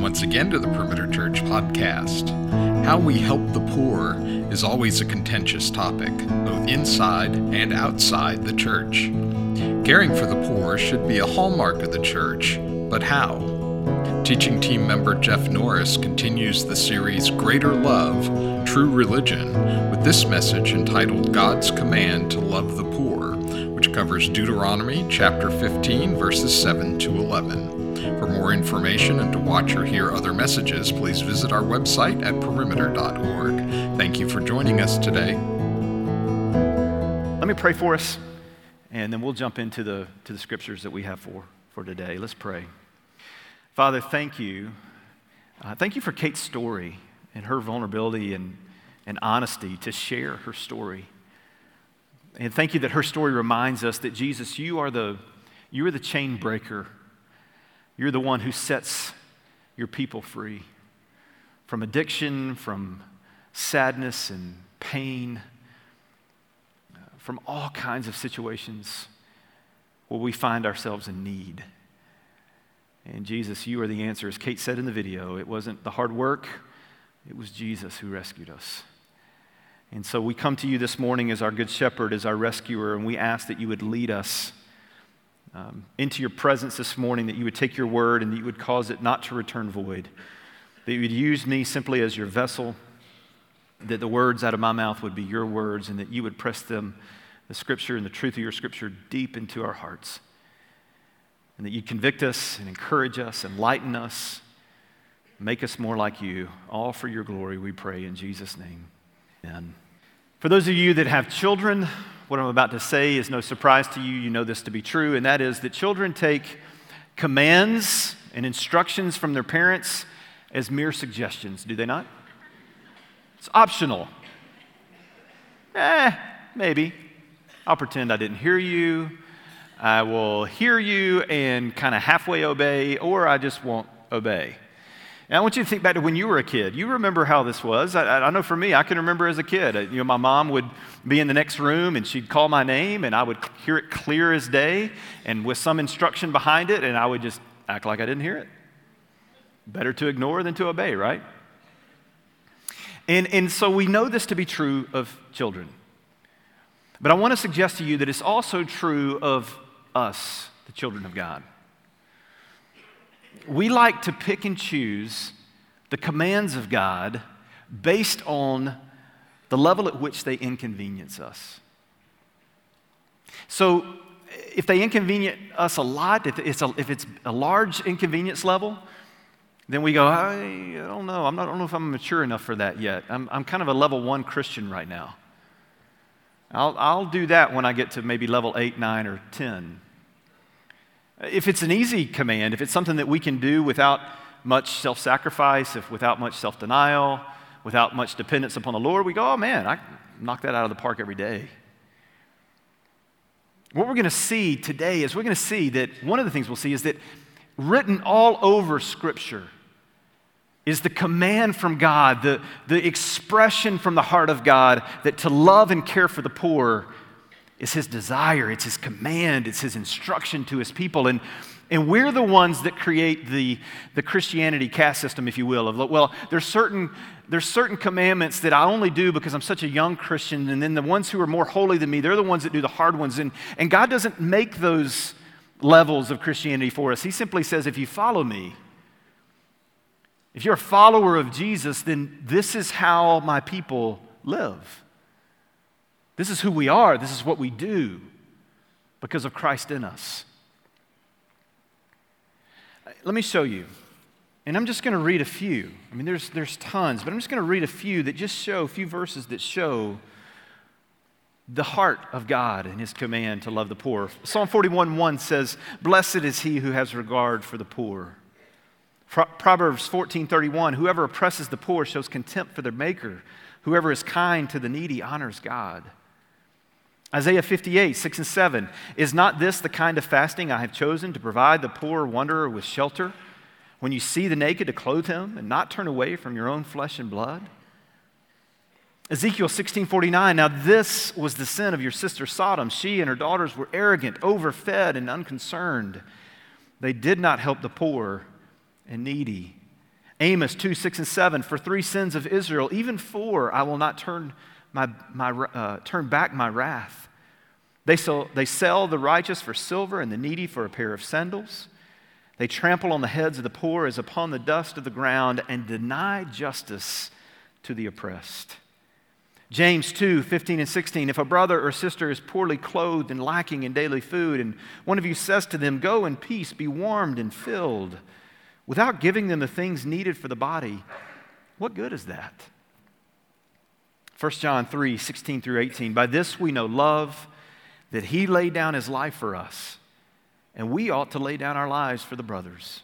welcome once again to the Perimeter Church podcast. How we help the poor is always a contentious topic, both inside and outside the church. Caring for the poor should be a hallmark of the church, but how? Teaching team member Jeff Norris continues the series Greater Love, True Religion with this message entitled God's Command to Love the Poor, which covers Deuteronomy chapter 15, verses 7 to 11. For more information and to watch or hear other messages, please visit our website at perimeter.org. Thank you for joining us today. Let me pray for us, and then we'll jump into the, to the scriptures that we have for, for today. Let's pray. Father, thank you. Uh, thank you for Kate's story and her vulnerability and, and honesty to share her story. And thank you that her story reminds us that Jesus, you are the, you are the chain breaker you're the one who sets your people free from addiction, from sadness and pain, uh, from all kinds of situations where we find ourselves in need. And Jesus, you are the answer. As Kate said in the video, it wasn't the hard work, it was Jesus who rescued us. And so we come to you this morning as our good shepherd, as our rescuer, and we ask that you would lead us um, into your presence this morning, that you would take your word and that you would cause it not to return void, that you would use me simply as your vessel, that the words out of my mouth would be your words, and that you would press them, the scripture and the truth of your scripture, deep into our hearts, and that you'd convict us and encourage us, enlighten us, make us more like you, all for your glory, we pray in Jesus' name. Amen. For those of you that have children, what I'm about to say is no surprise to you. You know this to be true, and that is that children take commands and instructions from their parents as mere suggestions, do they not? It's optional. Eh, maybe. I'll pretend I didn't hear you. I will hear you and kind of halfway obey, or I just won't obey. And I want you to think back to when you were a kid. You remember how this was. I, I, know for me, I can remember as a kid. Uh, you know, my mom would be in the next room and she'd call my name and I would hear it clear as day and with some instruction behind it, and I would just act like I didn't hear it. Better to ignore than to obey, right? And, and so we know this to be true of children. But I want to suggest to you that it's also true of us, the children of God we like to pick and choose the commands of God based on the level at which they inconvenience us. So, if they inconvenience us a lot, if it's a, if it's a large inconvenience level, then we go, I, don't know. I'm not, I don't know if I'm mature enough for that yet. I'm, I'm kind of a level one Christian right now. I'll, I'll do that when I get to maybe level eight, nine, or 10. If it's an easy command, if it's something that we can do without much self sacrifice, if without much self denial, without much dependence upon the Lord, we go, oh man, I knock that out of the park every day. What we're going to see today is we're going to see that one of the things we'll see is that written all over Scripture is the command from God, the, the expression from the heart of God that to love and care for the poor is his desire, it's his command, it's his instruction to his people. And, and we're the ones that create the, the Christianity caste system, if you will, of, well, there's certain, there's certain commandments that I only do because I'm such a young Christian, and then the ones who are more holy than me, they're the ones that do the hard ones. And, and God doesn't make those levels of Christianity for us. He simply says, if you follow me, if you're a follower of Jesus, then this is how my people live. This is who we are, this is what we do because of Christ in us. Let me show you. And I'm just going to read a few. I mean, there's, there's tons, but I'm just going to read a few that just show, a few verses that show the heart of God and his command to love the poor. Psalm 41 1 says, Blessed is he who has regard for the poor. Proverbs 14 31, whoever oppresses the poor shows contempt for their maker. Whoever is kind to the needy honors God. Isaiah 58, 6 and 7. Is not this the kind of fasting I have chosen to provide the poor wanderer with shelter? When you see the naked, to clothe him and not turn away from your own flesh and blood? Ezekiel 16:49 Now this was the sin of your sister Sodom she and her daughters were arrogant overfed and unconcerned they did not help the poor and needy Amos 2 6 and 7 For three sins of Israel, even four, I will not turn, my, my, uh, turn back my wrath. They sell, they sell the righteous for silver and the needy for a pair of sandals. They trample on the heads of the poor as upon the dust of the ground and deny justice to the oppressed. James 2 15 and 16. If a brother or sister is poorly clothed and lacking in daily food, and one of you says to them, Go in peace, be warmed and filled, without giving them the things needed for the body, what good is that? 1 John 3 16 through 18. By this we know love, that he laid down his life for us, and we ought to lay down our lives for the brothers.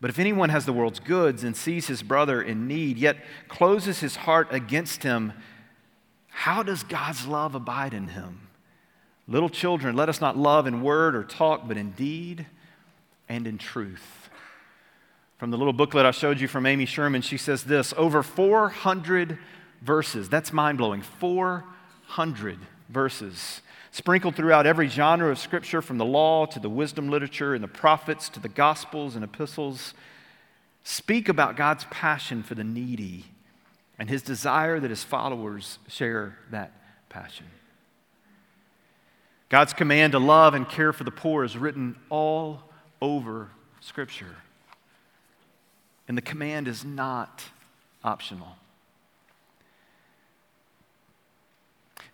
But if anyone has the world's goods and sees his brother in need, yet closes his heart against him, how does God's love abide in him? Little children, let us not love in word or talk, but in deed and in truth. From the little booklet I showed you from Amy Sherman, she says this over 400 verses. That's mind blowing. 400 verses. Sprinkled throughout every genre of Scripture, from the law to the wisdom literature and the prophets to the Gospels and epistles, speak about God's passion for the needy and his desire that his followers share that passion. God's command to love and care for the poor is written all over Scripture. And the command is not optional.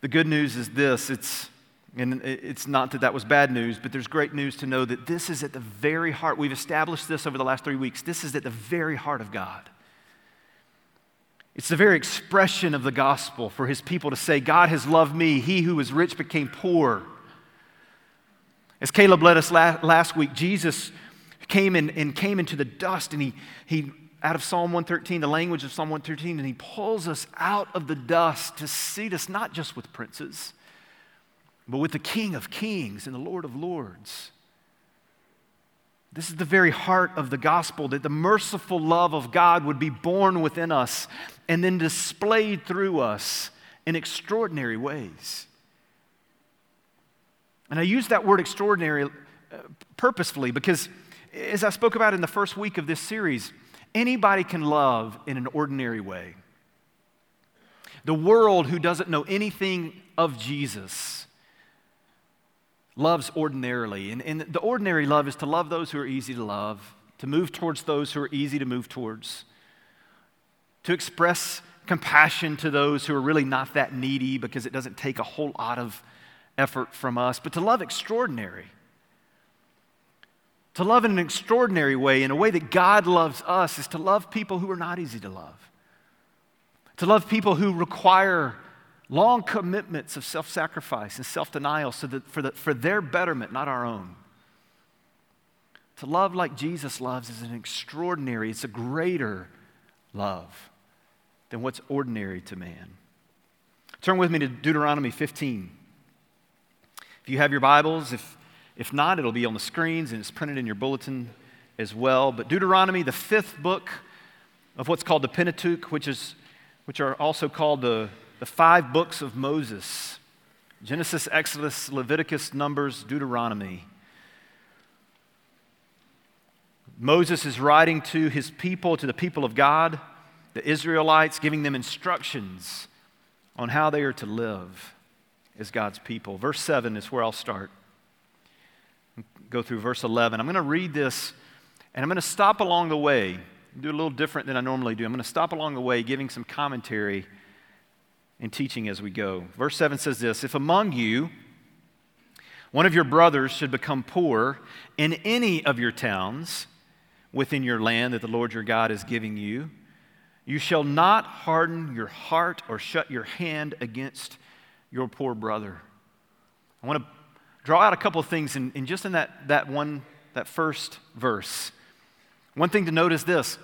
The good news is this it's, and it's not that that was bad news, but there's great news to know that this is at the very heart. We've established this over the last three weeks. This is at the very heart of God. It's the very expression of the gospel for his people to say, God has loved me. He who was rich became poor. As Caleb led us last week, Jesus came in, and came into the dust and he, he out of Psalm 113, the language of Psalm 113, and he pulls us out of the dust to seat us not just with princes, but with the King of kings and the Lord of lords. This is the very heart of the gospel that the merciful love of God would be born within us and then displayed through us in extraordinary ways. And I use that word extraordinary uh, purposefully because, as I spoke about in the first week of this series, anybody can love in an ordinary way. The world who doesn't know anything of Jesus loves ordinarily. And, and the ordinary love is to love those who are easy to love, to move towards those who are easy to move towards, to express compassion to those who are really not that needy because it doesn't take a whole lot of effort from us, but to love extraordinary. To love in an extraordinary way, in a way that God loves us, is to love people who are not easy to love. To love people who require long commitments of self sacrifice and self denial so that for, the, for their betterment, not our own. To love like Jesus loves is an extraordinary, it's a greater love than what's ordinary to man. Turn with me to Deuteronomy 15. If you have your Bibles, if, if not, it'll be on the screens and it's printed in your bulletin as well. But Deuteronomy, the fifth book of what's called the Pentateuch, which, is, which are also called the the five books of Moses Genesis, Exodus, Leviticus, Numbers, Deuteronomy. Moses is writing to his people, to the people of God, the Israelites, giving them instructions on how they are to live as God's people. Verse 7 is where I'll start. Go through verse 11. I'm going to read this and I'm going to stop along the way, do a little different than I normally do. I'm going to stop along the way giving some commentary and teaching as we go. Verse 7 says this If among you one of your brothers should become poor in any of your towns within your land that the Lord your God is giving you, you shall not harden your heart or shut your hand against your poor brother. I want to draw out a couple of things in, in just in that, that one, that first verse. One thing to note is this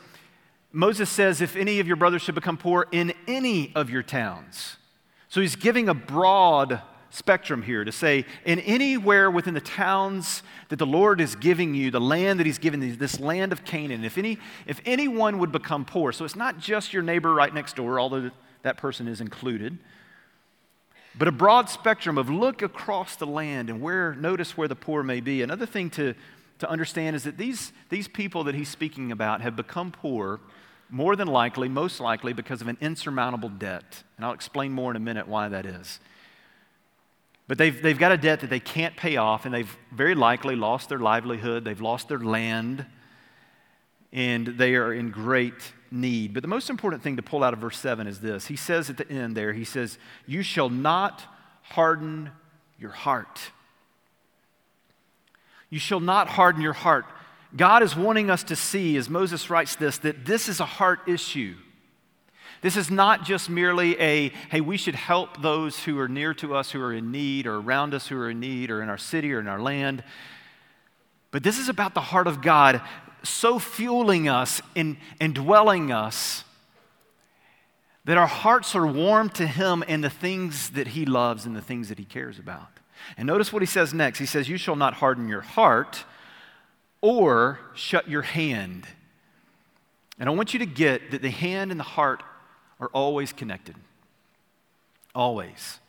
Moses says, if any of your brothers should become poor in any of your towns. So he's giving a broad spectrum here to say, in anywhere within the towns that the Lord is giving you, the land that he's given you, this land of Canaan, if, any, if anyone would become poor, so it's not just your neighbor right next door, although that person is included, but a broad spectrum of look across the land and where, notice where the poor may be. Another thing to, to understand is that these, these people that he's speaking about have become poor more than likely, most likely, because of an insurmountable debt. And I'll explain more in a minute why that is. But they've, they've got a debt that they can't pay off, and they've very likely lost their livelihood, they've lost their land, and they are in great need. But the most important thing to pull out of verse 7 is this He says at the end there, He says, You shall not harden your heart. You shall not harden your heart. God is wanting us to see, as Moses writes this, that this is a heart issue. This is not just merely a, hey, we should help those who are near to us, who are in need, or around us who are in need, or in our city or in our land. But this is about the heart of God so fueling us and, and dwelling us that our hearts are warm to Him and the things that He loves and the things that He cares about. And notice what He says next. He says, You shall not harden your heart or shut your hand. And I want you to get that the hand and the heart are always connected. Always.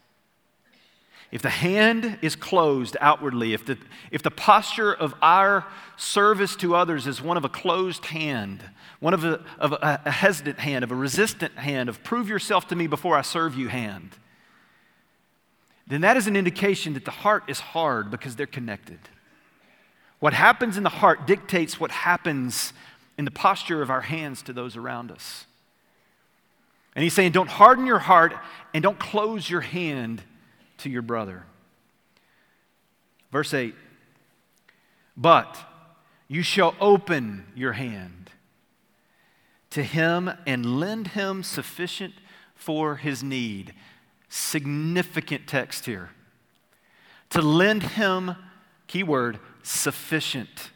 If the hand is closed outwardly, if the, if the posture of our service to others is one of a closed hand, one of, a, of a, a hesitant hand, of a resistant hand, of prove yourself to me before I serve you hand, then that is an indication that the heart is hard because they're connected. What happens in the heart dictates what happens in the posture of our hands to those around us. And he's saying, don't harden your heart and don't close your hand to your brother. Verse 8 But you shall open your hand to him and lend him sufficient for his need. Significant text here. To lend him, keyword, sufficient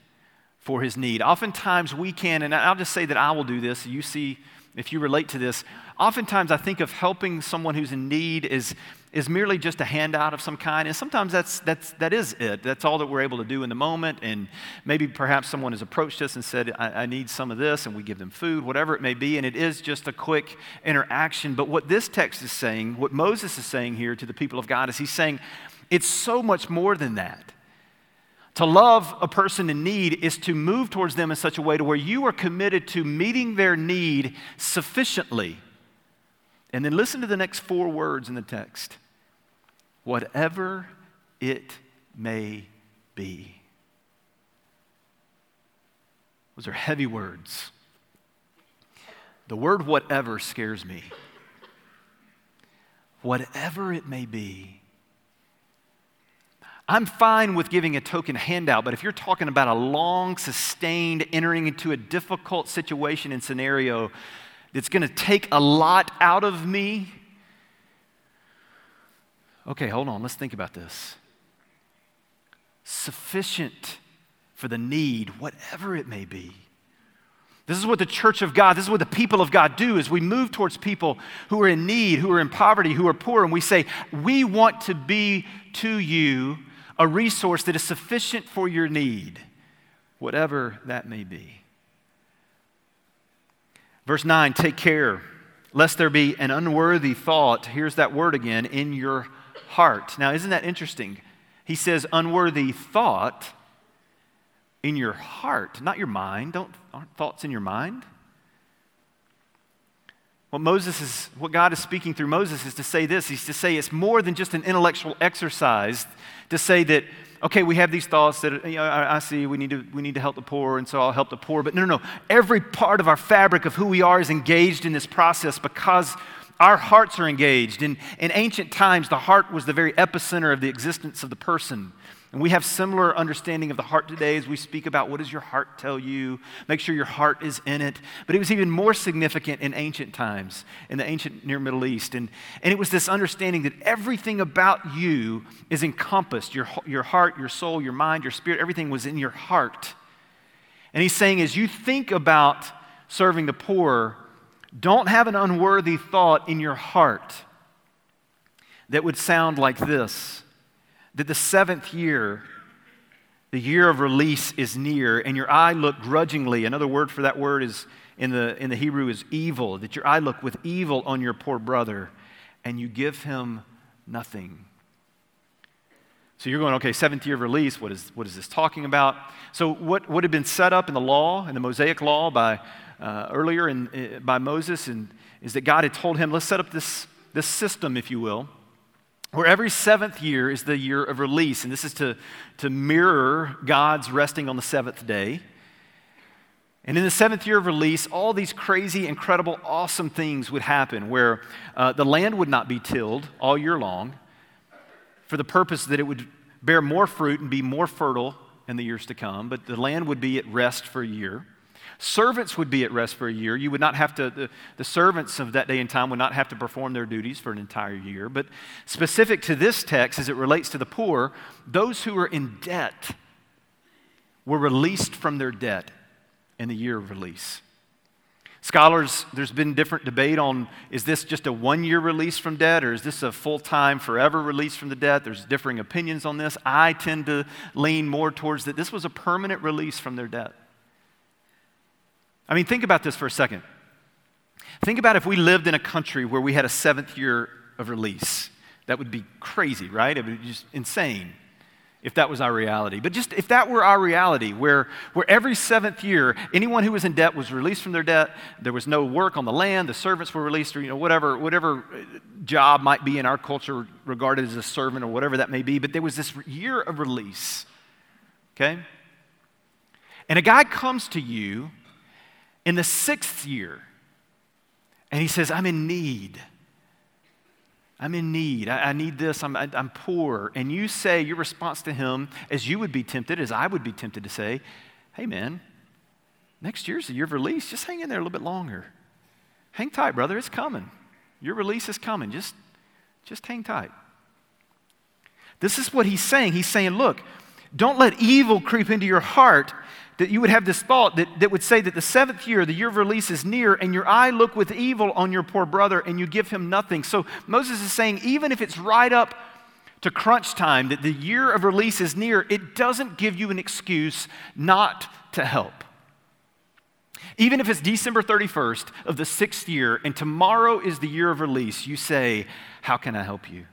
for his need. Oftentimes we can, and I'll just say that I will do this. You see, if you relate to this, oftentimes I think of helping someone who's in need is, is merely just a handout of some kind. And sometimes that's, that's, that is it. That's all that we're able to do in the moment. And maybe perhaps someone has approached us and said, I, I need some of this, and we give them food, whatever it may be. And it is just a quick interaction. But what this text is saying, what Moses is saying here to the people of God, is he's saying, it's so much more than that. To love a person in need is to move towards them in such a way to where you are committed to meeting their need sufficiently. And then listen to the next four words in the text. Whatever it may be. Those are heavy words. The word whatever scares me. Whatever it may be. I'm fine with giving a token handout, but if you're talking about a long, sustained entering into a difficult situation and scenario that's going to take a lot out of me, okay, hold on, let's think about this. Sufficient for the need, whatever it may be. This is what the church of God, this is what the people of God do is we move towards people who are in need, who are in poverty, who are poor, and we say, we want to be to you a resource that is sufficient for your need, whatever that may be. Verse 9, take care lest there be an unworthy thought, here's that word again, in your heart. Now, isn't that interesting? He says, unworthy thought in your heart, not your mind. Don't, aren't thoughts in your mind? What Moses is, what God is speaking through Moses is to say this. He's to say it's more than just an intellectual exercise to say that, okay, we have these thoughts that you know, I, I, see we need, to, we need to help the poor, and so I'll help the poor. But no, no, no. Every part of our fabric of who we are is engaged in this process because our hearts are engaged. In, in ancient times, the heart was the very epicenter of the existence of the person. And we have similar understanding of the heart today as we speak about what does your heart tell you? Make sure your heart is in it. But it was even more significant in ancient times, in the ancient Near Middle East. And, and it was this understanding that everything about you is encompassed your, your heart, your soul, your mind, your spirit, everything was in your heart. And he's saying, as you think about serving the poor, don't have an unworthy thought in your heart that would sound like this that the seventh year, the year of release, is near, and your eye look grudgingly. Another word for that word is in the, in the Hebrew is evil, that your eye look with evil on your poor brother, and you give him nothing. So you're going, okay, seventh year of release, what is, what is this talking about? So, what, what had been set up in the law, in the Mosaic law by uh, earlier in, uh, by Moses, and, is that God had told him, let's set up this, this system, if you will, where every seventh year is the year of release. And this is to, to mirror God's resting on the seventh day. And in the seventh year of release, all these crazy, incredible, awesome things would happen where uh, the land would not be tilled all year long for the purpose that it would bear more fruit and be more fertile in the years to come, but the land would be at rest for a year. Servants would be at rest for a year. You would not have to, the, the, servants of that day and time would not have to perform their duties for an entire year. But specific to this text, as it relates to the poor, those who were in debt were released from their debt in the year of release. Scholars, there's been different debate on is this just a one year release from debt or is this a full time, forever release from the debt? There's differing opinions on this. I tend to lean more towards that this was a permanent release from their debt. I mean, think about this for a second. Think about if we lived in a country where we had a seventh year of release. That would be crazy, right? It would be just insane if that was our reality. But just if that were our reality, where, where every seventh year, anyone who was in debt was released from their debt, there was no work on the land, the servants were released, or you know, whatever, whatever uh, job might be in our culture regarded as a servant or whatever that may be, but there was this year of release. Okay? And a guy comes to you in the sixth year, and he says, I'm in need. I'm in need. I, I need this. I'm, I, i am poor. And you say, your response to him, as you would be tempted, as I would be tempted to say, hey, man, next year's the year of release. Just hang in there a little bit longer. Hang tight, brother. It's coming. Your release is coming. Just, just hang tight. This is what he's saying. He's saying, look, don't let evil creep into your heart that you would have this thought that, that would say that the seventh year, the year of release, is near, and your eye look with evil on your poor brother, and you give him nothing. So Moses is saying, even if it's right up to crunch time, that the year of release is near, it doesn't give you an excuse not to help. Even if it's December 31st of the sixth year and tomorrow is the year of release, you say, How can I help you?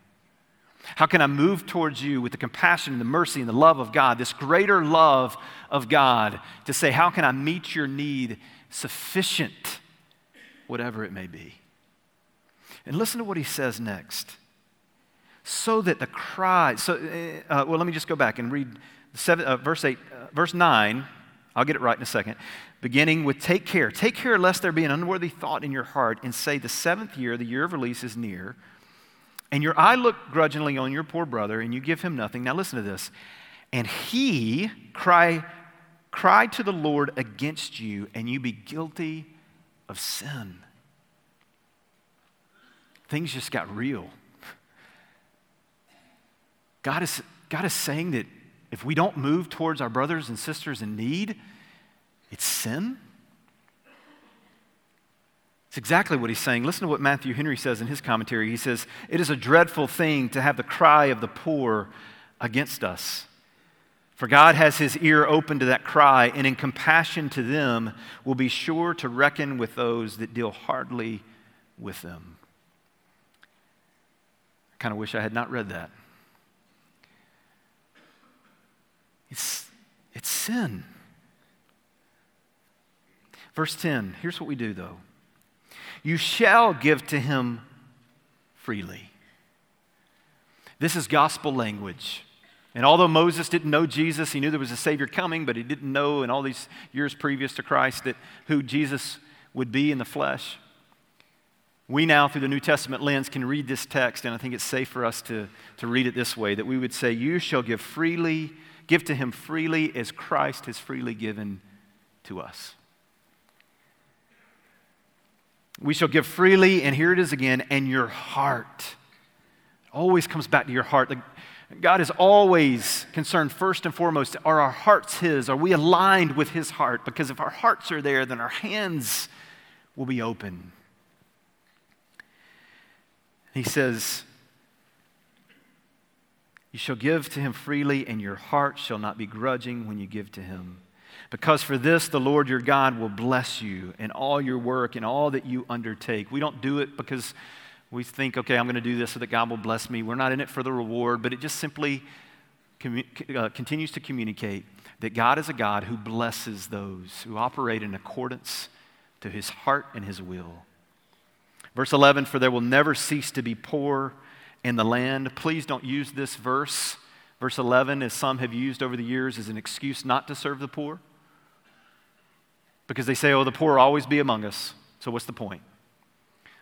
How can I move towards you with the compassion and the mercy and the love of God, this greater love of God, to say, How can I meet your need sufficient, whatever it may be? And listen to what he says next. So that the cry, so, uh, uh well, let me just go back and read seven, uh, verse, eight, uh, verse 9. I'll get it right in a second. Beginning with take care. Take care lest there be an unworthy thought in your heart, and say, The seventh year, the year of release, is near and your eye look grudgingly on your poor brother, and you give him nothing. Now listen to this. And he cry, cry to the Lord against you, and you be guilty of sin. Things just got real. God is, God is saying that if we don't move towards our brothers and sisters in need, it's sin. It's exactly what he's saying. Listen to what Matthew Henry says in his commentary. He says, It is a dreadful thing to have the cry of the poor against us. For God has his ear open to that cry, and in compassion to them, will be sure to reckon with those that deal hardly with them. I kind of wish I had not read that. It's, it's sin. Verse 10 here's what we do, though. You shall give to him freely. This is gospel language. And although Moses didn't know Jesus, he knew there was a Savior coming, but he didn't know in all these years previous to Christ that who Jesus would be in the flesh. We now, through the New Testament lens, can read this text, and I think it's safe for us to, to read it this way that we would say, You shall give freely, give to him freely as Christ has freely given to us. We shall give freely, and here it is again, and your heart. always comes back to your heart. God is always concerned, first and foremost, are our hearts His? Are we aligned with His heart? Because if our hearts are there, then our hands will be open. He says, You shall give to Him freely, and your heart shall not be grudging when you give to Him. Because for this, the Lord your God will bless you in all your work and all that you undertake. We don't do it because we think, okay, I'm going to do this so that God will bless me. We're not in it for the reward, but it just simply commu- uh, continues to communicate that God is a God who blesses those who operate in accordance to his heart and his will. Verse 11 For there will never cease to be poor in the land. Please don't use this verse, verse 11, as some have used over the years, as an excuse not to serve the poor. Because they say, oh, the poor will always be among us. So what's the point?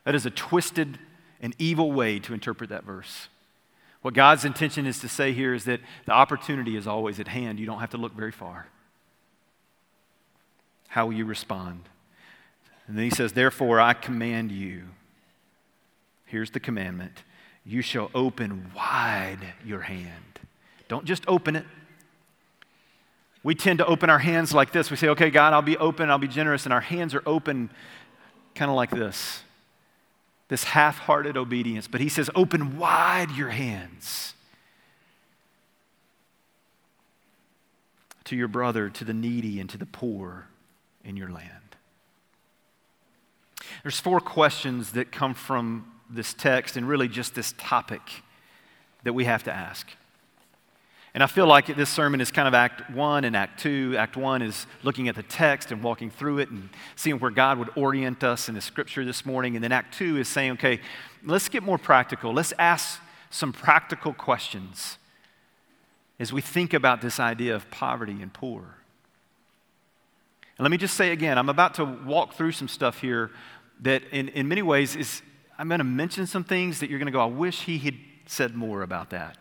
That is a twisted and evil way to interpret that verse. What God's intention is to say here is that the opportunity is always at hand. You don't have to look very far. How will you respond? And then he says, Therefore, I command you. Here's the commandment you shall open wide your hand. Don't just open it. We tend to open our hands like this. We say, okay, God, I'll be open, I'll be generous, and our hands are open kind of like this this half hearted obedience. But he says, open wide your hands to your brother, to the needy, and to the poor in your land. There's four questions that come from this text and really just this topic that we have to ask. And I feel like this sermon is kind of Act 1 and Act 2. Act 1 is looking at the text and walking through it and seeing where God would orient us in the scripture this morning. And then Act 2 is saying, okay, let's get more practical. Let's ask some practical questions as we think about this idea of poverty and poor. And let me just say again, I'm about to walk through some stuff here that in, in many ways is I'm going to mention some things that you're going to go, I wish he had said more about that.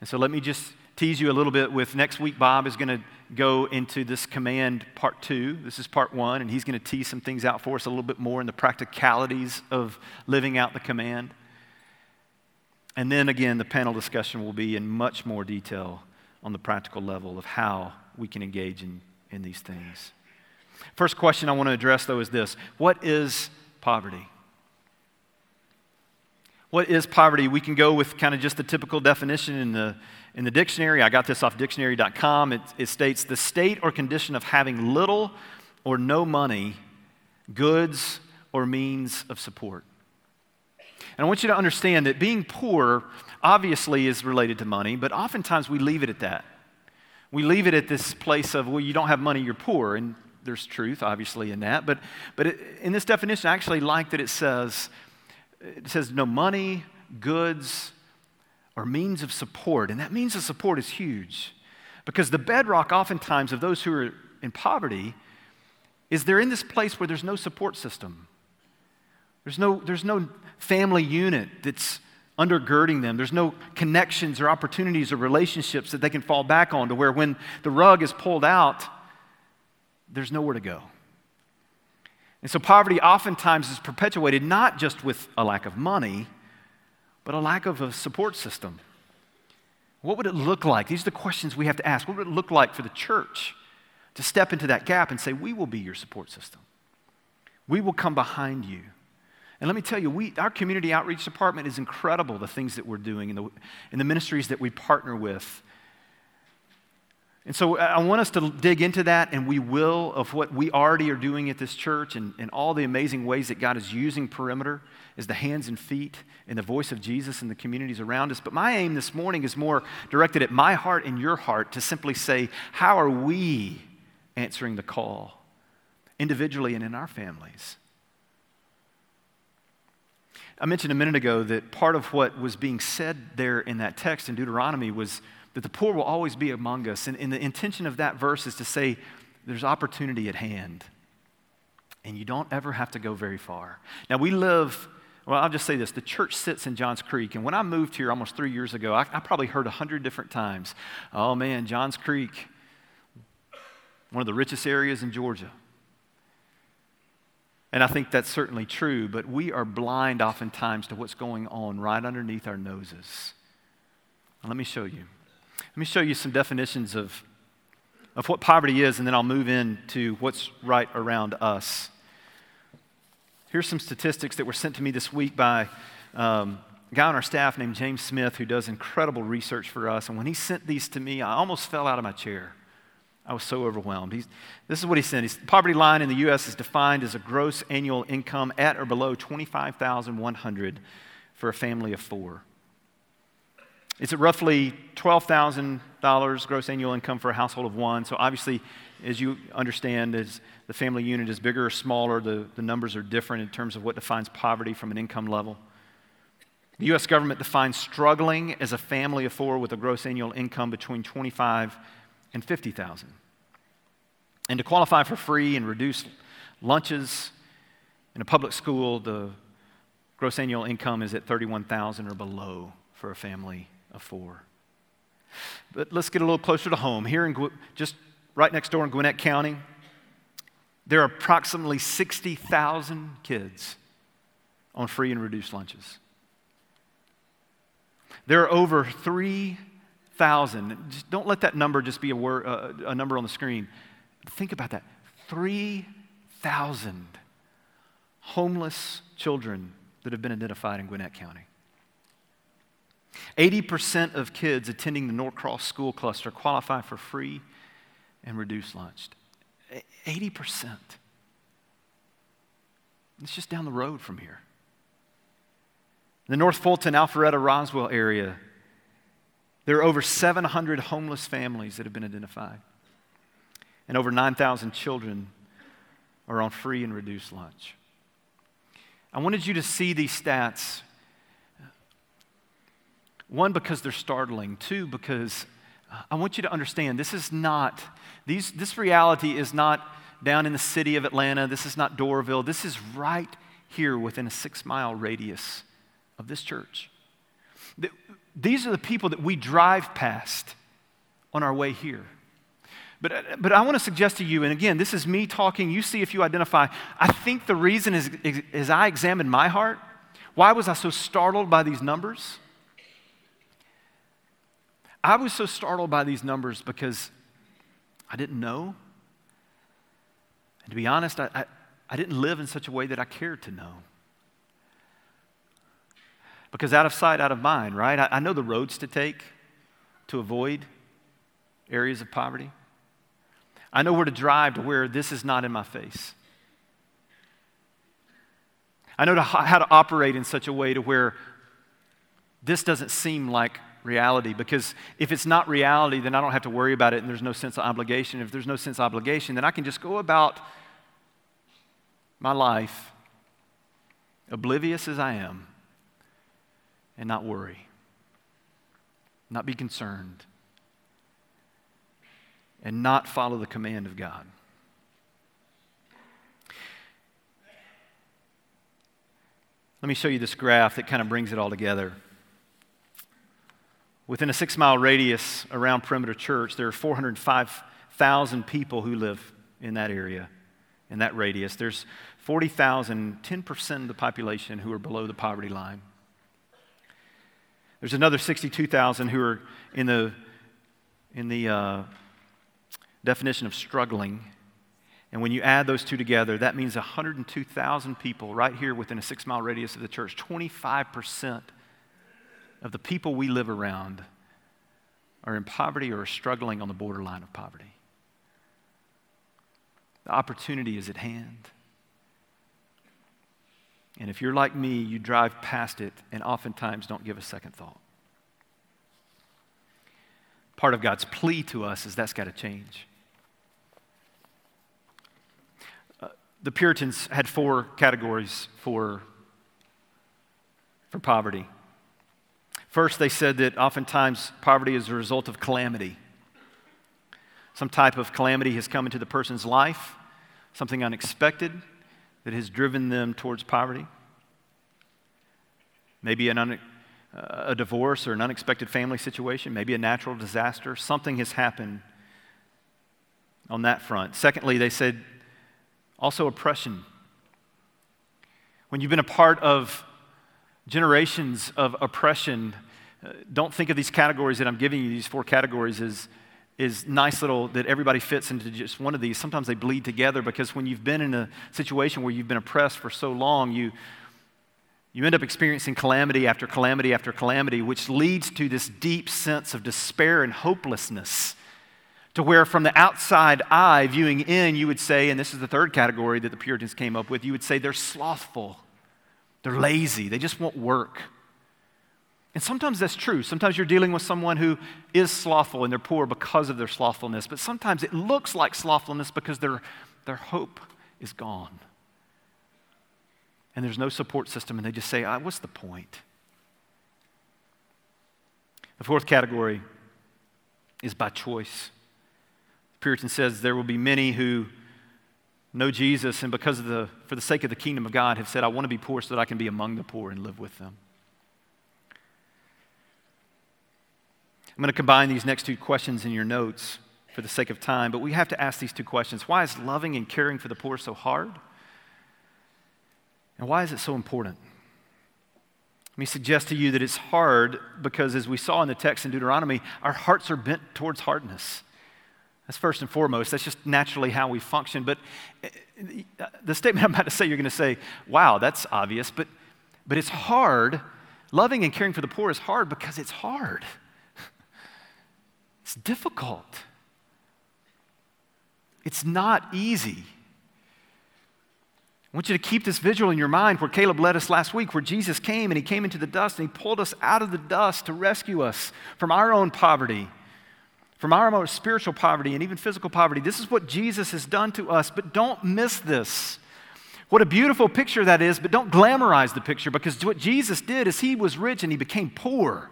And so let me just tease you a little bit with next week, Bob is going to go into this command part two. This is part one, and he's going to tease some things out for us a little bit more in the practicalities of living out the command. And then again, the panel discussion will be in much more detail on the practical level of how we can engage in, in these things. First question I want to address, though, is this What is poverty? What is poverty? We can go with kind of just the typical definition in the, in the dictionary. I got this off dictionary.com. It, it states the state or condition of having little or no money, goods, or means of support. And I want you to understand that being poor obviously is related to money, but oftentimes we leave it at that. We leave it at this place of, well, you don't have money, you're poor. And there's truth, obviously, in that. But, but it, in this definition, I actually like that it says it says no money, goods, or means of support. And that means of support is huge because the bedrock, oftentimes, of those who are in poverty is they're in this place where there's no support system. There's no, there's no family unit that's undergirding them. There's no connections or opportunities or relationships that they can fall back on to where when the rug is pulled out, there's nowhere to go. And so poverty oftentimes is perpetuated not just with a lack of money, but a lack of a support system. What would it look like? These are the questions we have to ask. What would it look like for the church to step into that gap and say, We will be your support system? We will come behind you. And let me tell you, we, our community outreach department is incredible, the things that we're doing and the, and the ministries that we partner with and so uh, I want us to dig into that, and we will, of what we already are doing at this church and, and all the amazing ways that God is using perimeter as the hands and feet and the voice of Jesus in the communities around us. But my aim this morning is more directed at my heart and your heart to simply say, how are we answering the call individually and in our families? I mentioned a minute ago that part of what was being said there in that text in Deuteronomy was that the poor will always be among us. And, and the intention of that verse is to say there's opportunity at hand. And you don't ever have to go very far. Now, we live, well, I'll just say this the church sits in Johns Creek. And when I moved here almost three years ago, I, I probably heard a hundred different times oh man, Johns Creek, one of the richest areas in Georgia. And I think that's certainly true, but we are blind oftentimes to what's going on right underneath our noses. Let me show you. Let me show you some definitions of, of what poverty is, and then I'll move into what's right around us. Here's some statistics that were sent to me this week by um, a guy on our staff named James Smith who does incredible research for us. And when he sent these to me, I almost fell out of my chair. I was so overwhelmed. He's, this is what he said. He's, poverty line in the U.S. is defined as a gross annual income at or below 25100 for a family of four. It's at roughly $12,000 gross annual income for a household of one. So, obviously, as you understand, as the family unit is bigger or smaller, the, the numbers are different in terms of what defines poverty from an income level. The U.S. government defines struggling as a family of four with a gross annual income between 25 and 50,000. And to qualify for free and reduced lunches in a public school, the gross annual income is at 31,000 or below for a family of four. But let's get a little closer to home. Here in just right next door in Gwinnett County, there are approximately 60,000 kids on free and reduced lunches. There are over 3,000. Don't let that number just be a, word, uh, a number on the screen. Think about that 3,000 homeless children that have been identified in Gwinnett County. 80% of kids attending the Norcross School Cluster qualify for free and reduced lunch. 80%. It's just down the road from here. In the North Fulton, Alpharetta, Roswell area, there are over 700 homeless families that have been identified. And over 9,000 children are on free and reduced lunch. I wanted you to see these stats. One, because they're startling. Two, because uh, I want you to understand this is not, these, this reality is not down in the city of Atlanta. This is not Doraville. This is right here within a six mile radius of this church. These are the people that we drive past on our way here. But, uh, but I want to suggest to you, and again, this is me talking, you see if you identify. I think the reason is, as I examined my heart, why was I so startled by these numbers? I was so startled by these numbers because I didn't know. And to be honest, I, I, I didn't live in such a way that I cared to know. Because out of sight, out of mind, right? I, I know the roads to take to avoid areas of poverty. I know where to drive to where this is not in my face. I know to, how to operate in such a way to where this doesn't seem like reality because if it's not reality, then I don't have to worry about it and there's no sense of obligation. If there's no sense of obligation, then I can just go about my life, oblivious as I am, and not worry, not be concerned and not follow the command of God. Let me show you this graph that kind of brings it all together. Within a six mile radius around Perimeter Church, there are 405,000 people who live in that area, in that radius. There's 40,000, 10% of the population who are below the poverty line. There's another 62,000 who are in the, in the uh, definition of struggling. And when you add those two together, that means 102,000 people right here within a six mile radius of the church. 25% of the people we live around are in poverty or are struggling on the borderline of poverty. The opportunity is at hand. And if you're like me, you drive past it and oftentimes don't give a second thought. Part of God's plea to us is that's got to change. Uh, the Puritans had four categories for, for poverty. First, they said that oftentimes poverty is a result of calamity. Some type of calamity has come into the person's life, something unexpected that has driven them towards poverty. Maybe an un, uh, a divorce or an unexpected family situation, maybe a natural disaster. Something has happened on that front. Secondly, they said also oppression. When you've been a part of generations of oppression, uh, don't think of these categories that I'm giving you, these four categories, as is nice little that everybody fits into just one of these. Sometimes they bleed together because when you've been in a situation where you've been oppressed for so long, you, you end up experiencing calamity after calamity after calamity, which leads to this deep sense of despair and hopelessness to where from the outside eye viewing in, you would say, and this is the third category that the Puritans came up with, you would say they're slothful, they're lazy, they just won't work. And sometimes that's true. Sometimes you're dealing with someone who is slothful and they're poor because of their slothfulness. But sometimes it looks like slothfulness because their, their hope is gone. And there's no support system, and they just say, ah, What's the point? The fourth category is by choice. The Puritan says there will be many who know Jesus and because of the for the sake of the kingdom of God have said I want to be poor so that I can be among the poor and live with them. I'm going to combine these next two questions in your notes for the sake of time, but we have to ask these two questions. Why is loving and caring for the poor so hard? And why is it so important? Let me suggest to you that it's hard because, as we saw in the text in Deuteronomy, our hearts are bent towards hardness. That's first and foremost. That's just naturally how we function. But eh, the statement I'm about to say, you're going to say, wow, that's obvious. But, but it's hard. Loving and caring for the poor is hard because it's hard. It's difficult. It's not easy. I want you to keep this visual in your mind where Caleb led us last week, where Jesus came and he came into the dust and he pulled us out of the dust to rescue us from our own poverty, from our own spiritual poverty and even physical poverty. This is what Jesus has done to us, but don't miss this. What a beautiful picture that is, but don't glamorize the picture because what Jesus did is he was rich and he became poor.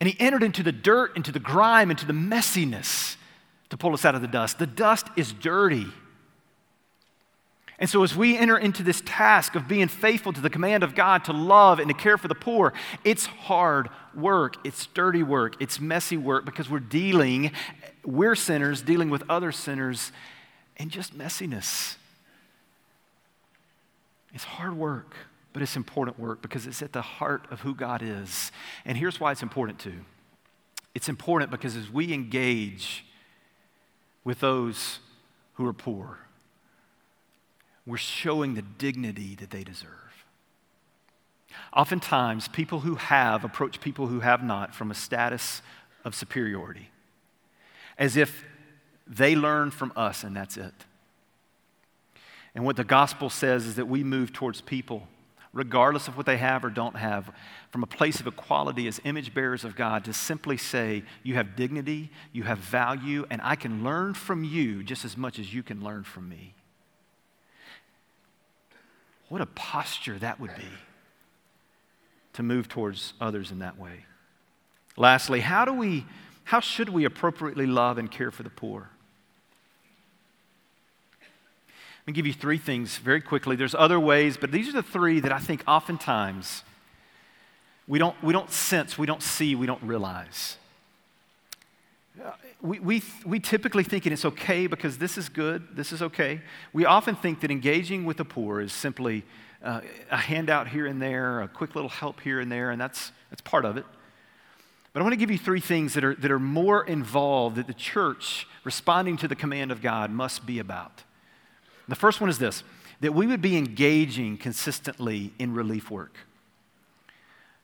And he entered into the dirt, into the grime, into the messiness to pull us out of the dust. The dust is dirty. And so, as we enter into this task of being faithful to the command of God to love and to care for the poor, it's hard work, it's dirty work, it's messy work because we're dealing, we're sinners dealing with other sinners and just messiness. It's hard work. But it's important work because it's at the heart of who God is. And here's why it's important too it's important because as we engage with those who are poor, we're showing the dignity that they deserve. Oftentimes, people who have approach people who have not from a status of superiority, as if they learn from us and that's it. And what the gospel says is that we move towards people regardless of what they have or don't have, from a place of equality as image bearers of God, to simply say, You have dignity, you have value, and I can learn from you just as much as you can learn from me. What a posture that would be to move towards others in that way. Lastly, how do we how should we appropriately love and care for the poor? Let me give you three things very quickly. There's other ways, but these are the three that I think oftentimes we don't, we don't sense, we don't see, we don't realize. We, we, we typically think it's okay because this is good, this is okay. We often think that engaging with the poor is simply uh, a handout here and there, a quick little help here and there, and that's, that's part of it. But I want to give you three things that are, that are more involved that the church, responding to the command of God, must be about. The first one is this that we would be engaging consistently in relief work.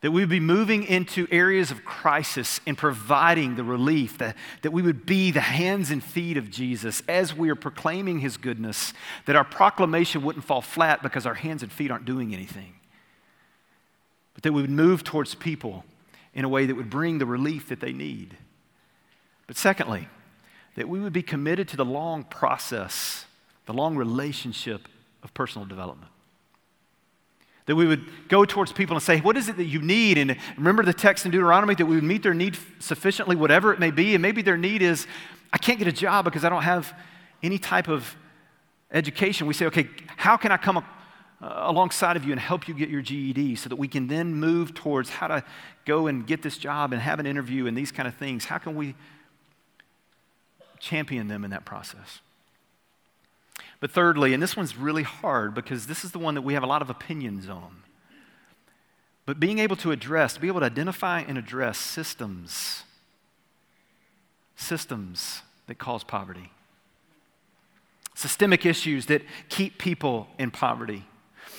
That we would be moving into areas of crisis and providing the relief, that, that we would be the hands and feet of Jesus as we are proclaiming his goodness, that our proclamation wouldn't fall flat because our hands and feet aren't doing anything. But that we would move towards people in a way that would bring the relief that they need. But secondly, that we would be committed to the long process the long relationship of personal development. That we would go towards people and say, What is it that you need? And remember the text in Deuteronomy that we would meet their need sufficiently, whatever it may be. And maybe their need is, I can't get a job because I don't have any type of education. We say, Okay, how can I come uh, alongside of you and help you get your GED so that we can then move towards how to go and get this job and have an interview and these kind of things? How can we champion them in that process? But thirdly, and this one's really hard because this is the one that we have a lot of opinions on. But being able to address, be able to identify and address systems, systems that cause poverty, systemic issues that keep people in poverty.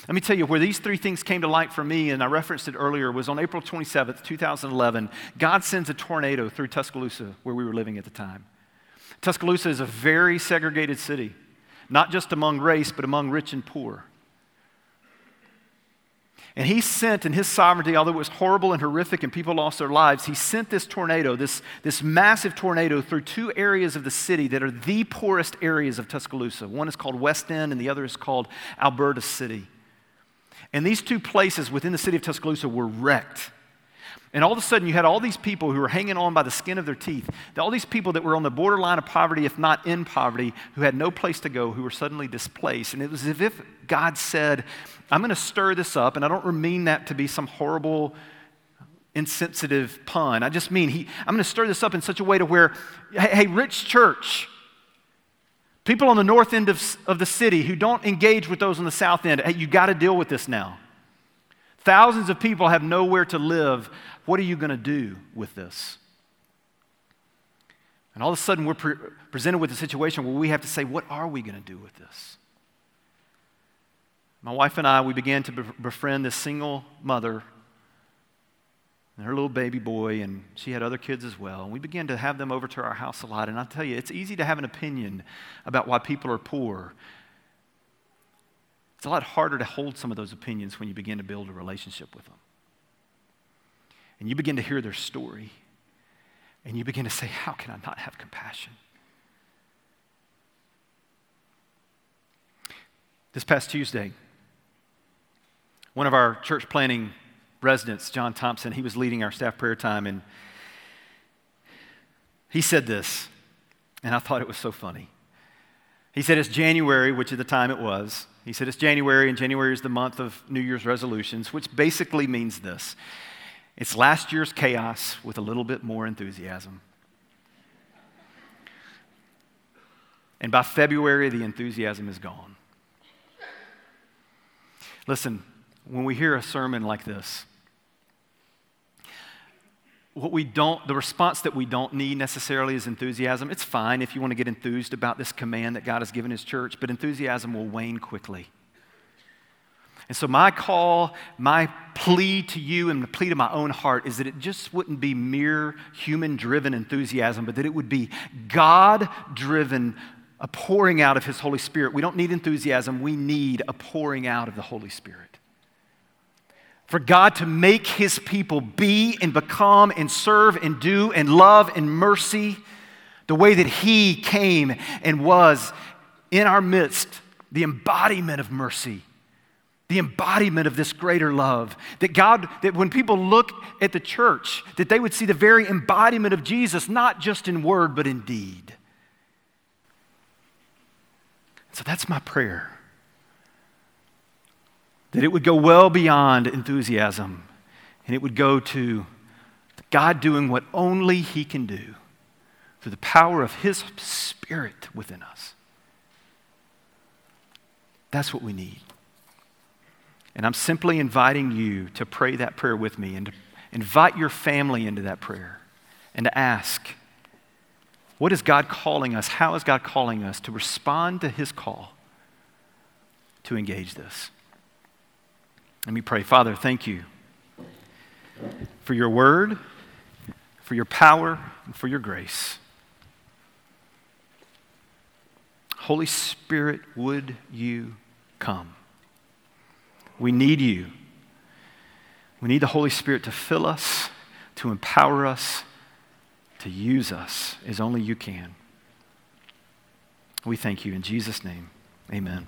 Let me tell you where these three things came to light for me, and I referenced it earlier, was on April 27th, 2011. God sends a tornado through Tuscaloosa, where we were living at the time. Tuscaloosa is a very segregated city not just among race, but among rich and poor. And he sent in his sovereignty, although it was horrible and horrific and people lost their lives, he sent this tornado, this, this massive tornado, through two areas of the city that are the poorest areas of Tuscaloosa. One is called West End, and the other is called Alberta City. And these two places within the city of Tuscaloosa were wrecked. And all of a sudden, you had all these people who were hanging on by the skin of their teeth. All these people that were on the borderline of poverty, if not in poverty, who had no place to go, who were suddenly displaced. And it was as if God said, I'm going to stir this up. And I don't mean that to be some horrible, insensitive pun. I just mean he, I'm going to stir this up in such a way to where, hey, hey rich church, people on the north end of, of the city who don't engage with those on the south end, hey, you got to deal with this now. Thousands of people have nowhere to live. What are you going to do with this? And all of a sudden, we're pre- presented with a situation where we have to say, What are we going to do with this? My wife and I, we began to befriend this single mother and her little baby boy, and she had other kids as well. And we began to have them over to our house a lot. And I'll tell you, it's easy to have an opinion about why people are poor it's a lot harder to hold some of those opinions when you begin to build a relationship with them. And you begin to hear their story. And you begin to say, How can I not have compassion? This past Tuesday, one of our church planting residents, John Thompson, he was leading our staff prayer time, and he said this, and I thought it was so funny. He said, It's January, which at the time it was. He said, It's January, and January is the month of New Year's resolutions, which basically means this it's last year's chaos with a little bit more enthusiasm. And by February, the enthusiasm is gone. Listen, when we hear a sermon like this, what we don't, the response that we don't need necessarily is enthusiasm. It's fine if you want to get enthused about this command that God has given His church, but enthusiasm will wane quickly. And so, my call, my plea to you, and the plea to my own heart is that it just wouldn't be mere human driven enthusiasm, but that it would be God driven, a pouring out of His Holy Spirit. We don't need enthusiasm, we need a pouring out of the Holy Spirit for God to make his people be and become and serve and do and love and mercy the way that he came and was in our midst, the embodiment of mercy, the embodiment of this greater love. That God, that when people look at the church, that they would see the very embodiment of Jesus, not just in word, but in deed. So that's my prayer that it would go well beyond enthusiasm and it would go to God doing what only He can do through the power of His Spirit within us. That's what we need. And I'm simply inviting you to pray that prayer with me and to invite your family into that prayer and to ask, what is God calling us? How is God calling us to respond to His call to engage this? Let me pray. Father, thank you for your word, for your power, and for your grace. Holy Spirit, would you come? We need you. We need the Holy Spirit to fill us, to empower us, to use us as only you can. We thank you in Jesus' name. Amen.